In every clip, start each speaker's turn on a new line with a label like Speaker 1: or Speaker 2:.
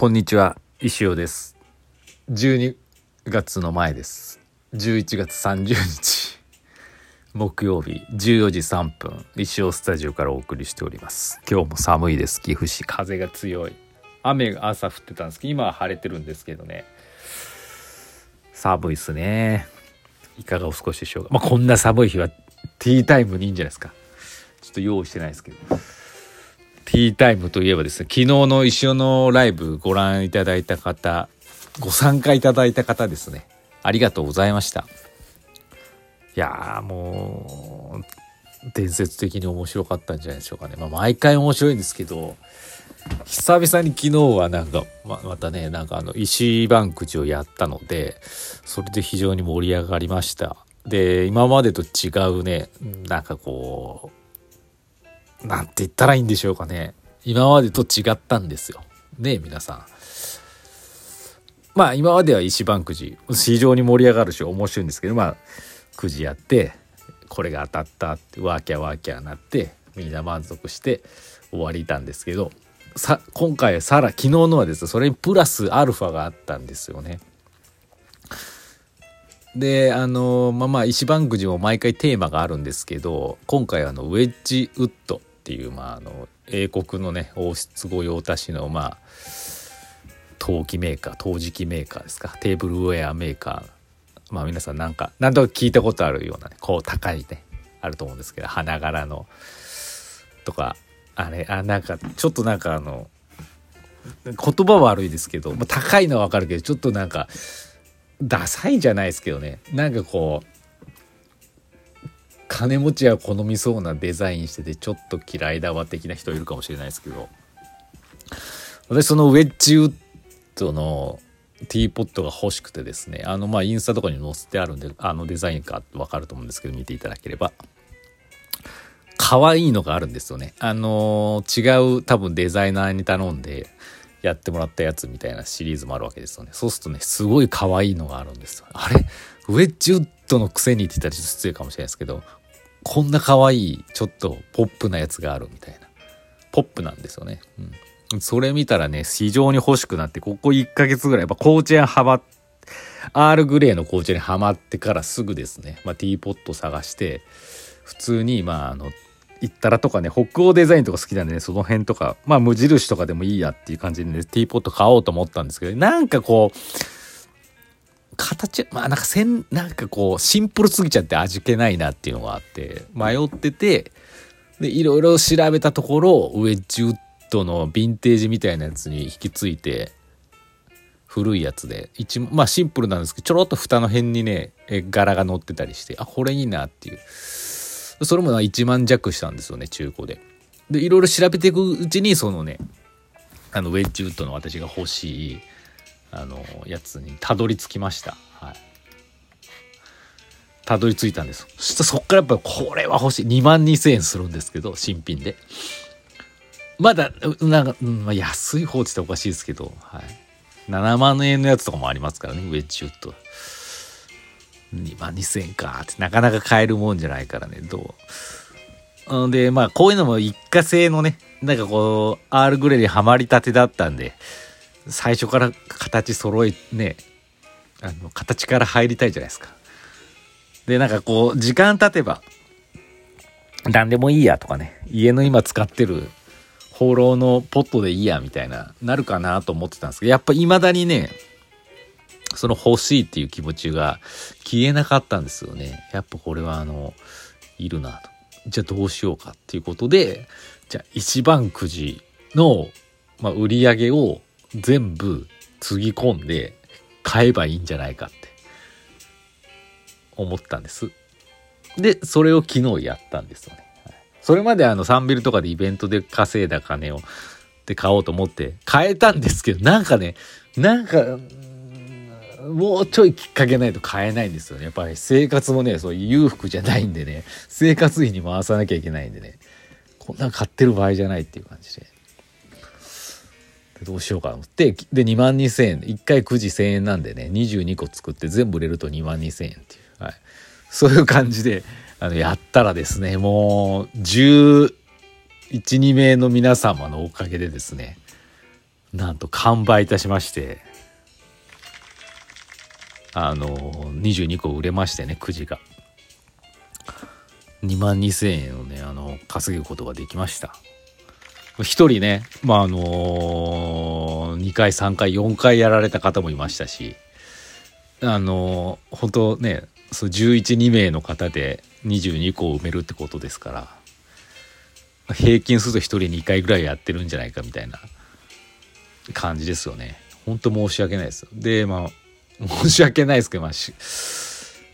Speaker 1: こんにちは石尾です。12月の前です。11月30日。木曜日14時3分石尾スタジオからお送りしております。今日も寒いです。岐阜市風が強い。雨が朝降ってたんですけど今は晴れてるんですけどね。寒いっすね。いかがお過ごしでしょうか。まあこんな寒い日はティータイムにいいんじゃないですか。ちょっと用意してないですけど。ティータイムといえばですね、昨日の石尾のライブご覧いただいた方、ご参加いただいた方ですね。ありがとうございました。いやもう、伝説的に面白かったんじゃないでしょうかね。まあ毎回面白いんですけど、久々に昨日はなんか、ままたね、なんかあの、石バンクジをやったので、それで非常に盛り上がりました。で、今までと違うね、なんかこう、なんて言ったらいいんでしょうかね。今までと違ったんですよ。ね皆さん。まあ今までは石番くじ非常に盛り上がるし面白いんですけどまあくじやってこれが当たったってワーキャーワーキャーなってみんな満足して終わりたんですけどさ今回さら昨日のはですねそれにプラスアルファがあったんですよね。であのまあまあ石番くじも毎回テーマがあるんですけど今回あのウェッジウッドっていう、まあ、あの英国のね王室御用達のまあ陶器メーカー陶磁器メーカーですかテーブルウェアメーカー。まあ皆さんなんか何とか聞いたことあるようなねこう高いねあると思うんですけど花柄のとかあれあなんかちょっとなんかあの言葉悪いですけど、まあ、高いのはわかるけどちょっとなんかダサいじゃないですけどね。なんかこう金持ちは好みそうなデザインしててちょっと嫌いだわ的な人いるかもしれないですけど。私そのウェッジウッドのティーポットが欲しくてですね。あのまあインスタとかに載せてあるんであのデザインか分かると思うんですけど見ていただければ。可愛いのがあるんですよね。あの違う多分デザイナーに頼んでやってもらったやつみたいなシリーズもあるわけですよね。そうするとねすごい可愛いのがあるんですよ。あれ？ウェッジウッドのくせにって言ったらちょっと失礼かもしれないですけどこんな可愛いちょっとポップなやつがあるみたいな。ポップなんですよね、うん、それ見たらね非常に欲しくなってここ1ヶ月ぐらいやっぱ紅茶にハマアールグレーの紅茶にはまってからすぐですね、まあ、ティーポット探して普通にまああの行ったらとかね北欧デザインとか好きなんでねその辺とかまあ無印とかでもいいやっていう感じでねティーポット買おうと思ったんですけどなんかこう形まあなんかせんなんかこうシンプルすぎちゃって味気ないなっていうのがあって迷っててでいろいろ調べたところウェッジウッドのヴィンテージみたいなやつに引き継いで古いやつで一まあシンプルなんですけどちょろっと蓋の辺にね柄が乗ってたりしてあこれいいなっていうそれも1万弱したんですよね中古で。でいろいろ調べていくうちにそのねあのウェッジウッドの私が欲しいあのやつにたどり着きました。はい。たどり着いたんです。そしたらそっからやっぱこれは欲しい。2万2000円するんですけど、新品で。まだ、なんか、うんまあ、安い方っておかしいですけど、はい。7万円のやつとかもありますからね、ウェッジウッド。2万2000円かってなかなか買えるもんじゃないからね、どう。で、まあ、こういうのも一過性のね、なんかこう、アールグレーにはまりたてだったんで、最初から形揃えねあの形から入りたいじゃないですか。でなんかこう時間経てば何でもいいやとかね家の今使ってる放浪のポットでいいやみたいななるかなと思ってたんですけどやっぱ未だにねその欲しいっていう気持ちが消えなかったんですよね。やっぱこれはあのいるなと。じゃあどうしようかっていうことでじゃあ一番くじの、まあ、売り上げを全部つぎ込んで買えばいいんじゃないかって思ったんです。で、それを昨日やったんですよね。それまであのサンビルとかでイベントで稼いだ金をで買おうと思って買えたんですけど、なんかね、なんか、もうちょいきっかけないと買えないんですよね。やっぱり生活もね、そう裕福じゃないんでね、生活費に回さなきゃいけないんでね、こんなん買ってる場合じゃないっていう感じで。どうしようかと思って、で、2万2000円。1回9時1000円なんでね、22個作って全部売れると2万2000円っていう。はい。そういう感じで、あの、やったらですね、もう、11、2名の皆様のおかげでですね、なんと完売いたしましてあの22個売れましてねくじが2万2,000円をねあの稼ぐことができました1人ねまああの2回3回4回やられた方もいましたしあの本当ね112名の方で22個を埋めるってことですから平均すると1人2回ぐらいやってるんじゃないかみたいな感じですよね。本当申し訳ないです。でまあ 申し訳ないですけど、まあ、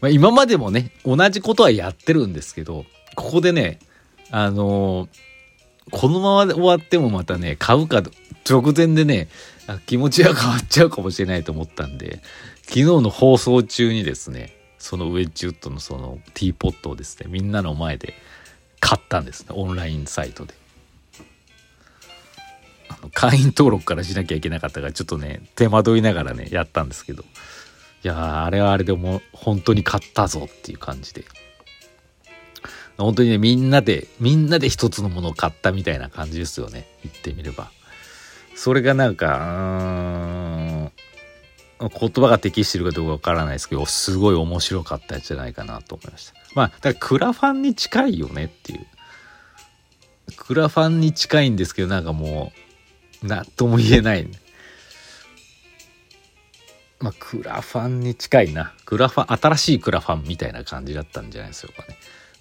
Speaker 1: まあ、今までもね同じことはやってるんですけどここでねあの、このままで終わってもまたね買うか直前でね気持ちが変わっちゃうかもしれないと思ったんで昨日の放送中にですねそのウェッジウッドのそのティーポットをですねみんなの前で買ったんですねオンラインサイトで。あの会員登録からしなきゃいけなかったからちょっとね手間取りながらねやったんですけど。いやあれはあれでも本当に買ったぞっていう感じで。本当にねみんなでみんなで一つのものを買ったみたいな感じですよね言ってみれば。それがなんかうん言葉が適してるかどうかわからないですけどすごい面白かったんじゃないかなと思いました。まあだからクラファンに近いよねっていう。クラファンに近いんですけどなんかもう何とも言えない、まあクラファンに近いな。クラファン新しいクラファンみたいな感じだったんじゃないでしょうかね。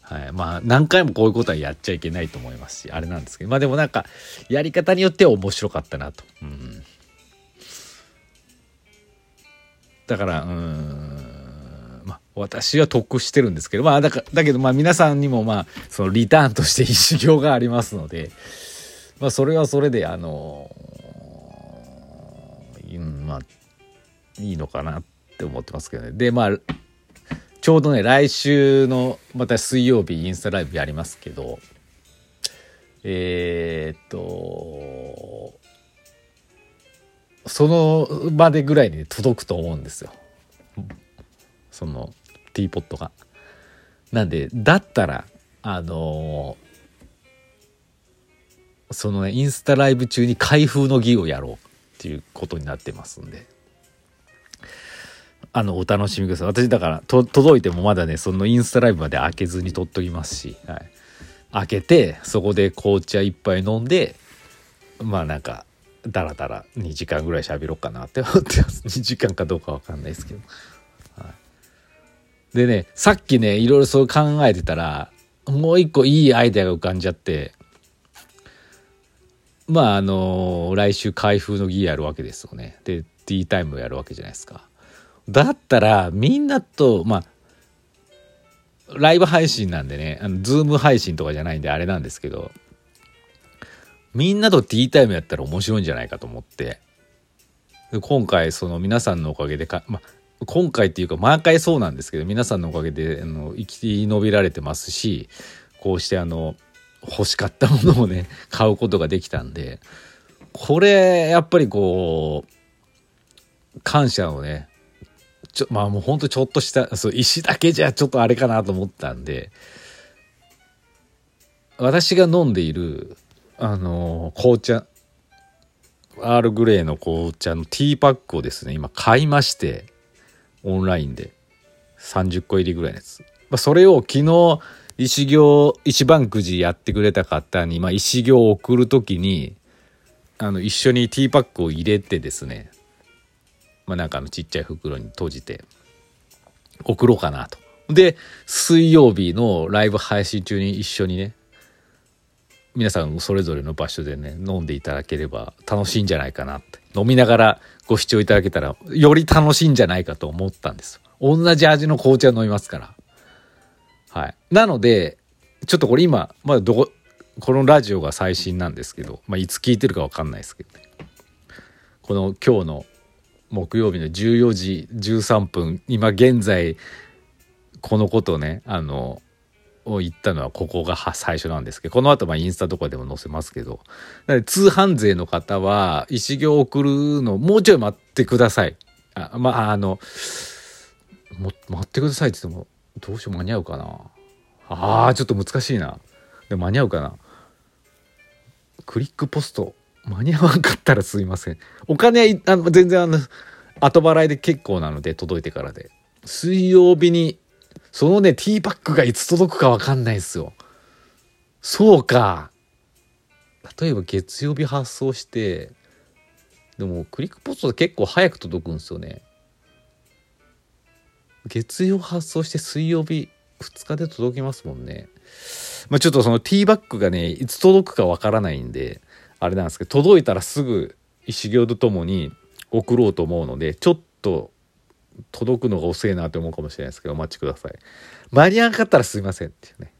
Speaker 1: はい、まあ何回もこういうことはやっちゃいけないと思いますしあれなんですけど。まあでもなんかやり方によっては面白かったなと、うん、だからうん。まあ私は得してるんですけどまあだかだけどまあ皆さんにもまあそのリターンとして一行がありますのでまあそれはそれであのうんまあいいのかなって思ってますけどね。でまあちょうどね来週のまた水曜日インスタライブやりますけどえー、っとその場でぐらいに届くと思うんですよそのティーポットが。なんでだったらあのー、そのねインスタライブ中に開封の儀をやろうっていうことになってますんで。あの、お楽しみください。私、だから、と、届いてもまだね、そのインスタライブまで開けずに撮っときますし、はい。開けて、そこで紅茶一杯飲んで、まあなんか、だらだら2時間ぐらい喋ろうかなって思ってます。2時間かどうかわかんないですけど。はい、でね、さっきね、いろいろそう考えてたら、もう一個いいアイデアが浮かんじゃって、まああのー、来週開封の儀やるわけですよね。で、ティータイムやるわけじゃないですか。だったらみんなとまあライブ配信なんでねあのズーム配信とかじゃないんであれなんですけどみんなとティータイムやったら面白いんじゃないかと思って今回その皆さんのおかげでか、まあ、今回っていうか毎回そうなんですけど皆さんのおかげであの生き延びられてますしこうしてあの欲しかったものをね買うことができたんでこれやっぱりこう感謝をねちょまあもうほんとちょっとしたそう石だけじゃちょっとあれかなと思ったんで。私が飲んでいるあの紅茶アールグレーの紅茶のティーパックをですね今買いましてオンラインで。30個入りぐらいのやつ、まあ、それを昨日石行一番くじやってくれた方に、まあ、石行を送る時にあの一緒にティーパックを入れてですねまあ、なんかあのちっちゃい袋に閉じて送ろうかなと。で、水曜日のライブ配信中に一緒にね、皆さんそれぞれの場所でね、飲んでいただければ楽しいんじゃないかなって。飲みながらご視聴いただけたら、より楽しいんじゃないかと思ったんです。同じ味の紅茶飲みますから。はい。なので、ちょっとこれ今、まだどこ、このラジオが最新なんですけど、まあ、いつ聞いてるかわかんないですけどね。この今日の木曜日の14時13分今現在このことねあのを言ったのはここが最初なんですけどこの後まあインスタとかでも載せますけど通販税の方は石行送るのもうちょい待ってください。あまああのも待ってくださいって言ってもどうしよう間に合うかな。あーちょっと難しいな。で間に合うかな。クリックポスト。間に合わんかったらすいません。お金あの全然あの、後払いで結構なので、届いてからで。水曜日に、そのね、ティーバッグがいつ届くかわかんないですよ。そうか。例えば月曜日発送して、でもクリックポストで結構早く届くんですよね。月曜発送して水曜日2日で届きますもんね。まあ、ちょっとそのティーバッグがね、いつ届くかわからないんで、あれなんですけど、届いたらすぐ石行とともに送ろうと思うので、ちょっと届くのが遅いなって思うかもしれないですけど、お待ちください。間に合わなかったらすいませんっていうね。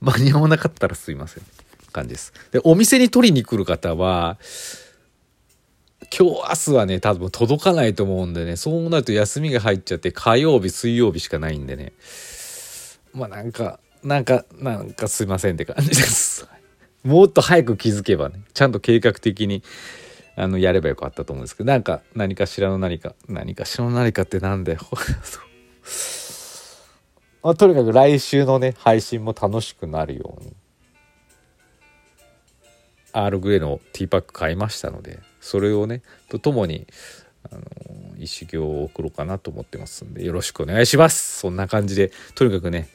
Speaker 1: 間に合わなかったらすいませんって。感じです。で、お店に取りに来る方は、今日明日はね、多分届かないと思うんでね、そうなると休みが入っちゃって火曜日、水曜日しかないんでね。まあなんか、なんか、なんかすいませんって感じです。もっと早く気づけばね、ちゃんと計画的に、あの、やればよかったと思うんですけど、なんか、何かしらの何か、何かしらの何かってなんだよ。まあ、とにかく来週のね、配信も楽しくなるように、アールグレーのティーパック買いましたので、それをね、とともに、あの、一行を送ろうかなと思ってますんで、よろしくお願いします。そんな感じで、とにかくね、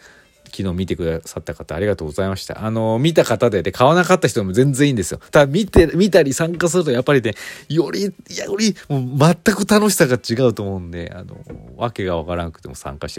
Speaker 1: 昨日見てくださった方ありがとうございました。あの、見た方で、で、買わなかった人も全然いいんですよ。ただ見て、見たり参加するとやっぱりね、より、より、もう全く楽しさが違うと思うんで、あの、わけがわからなくても参加して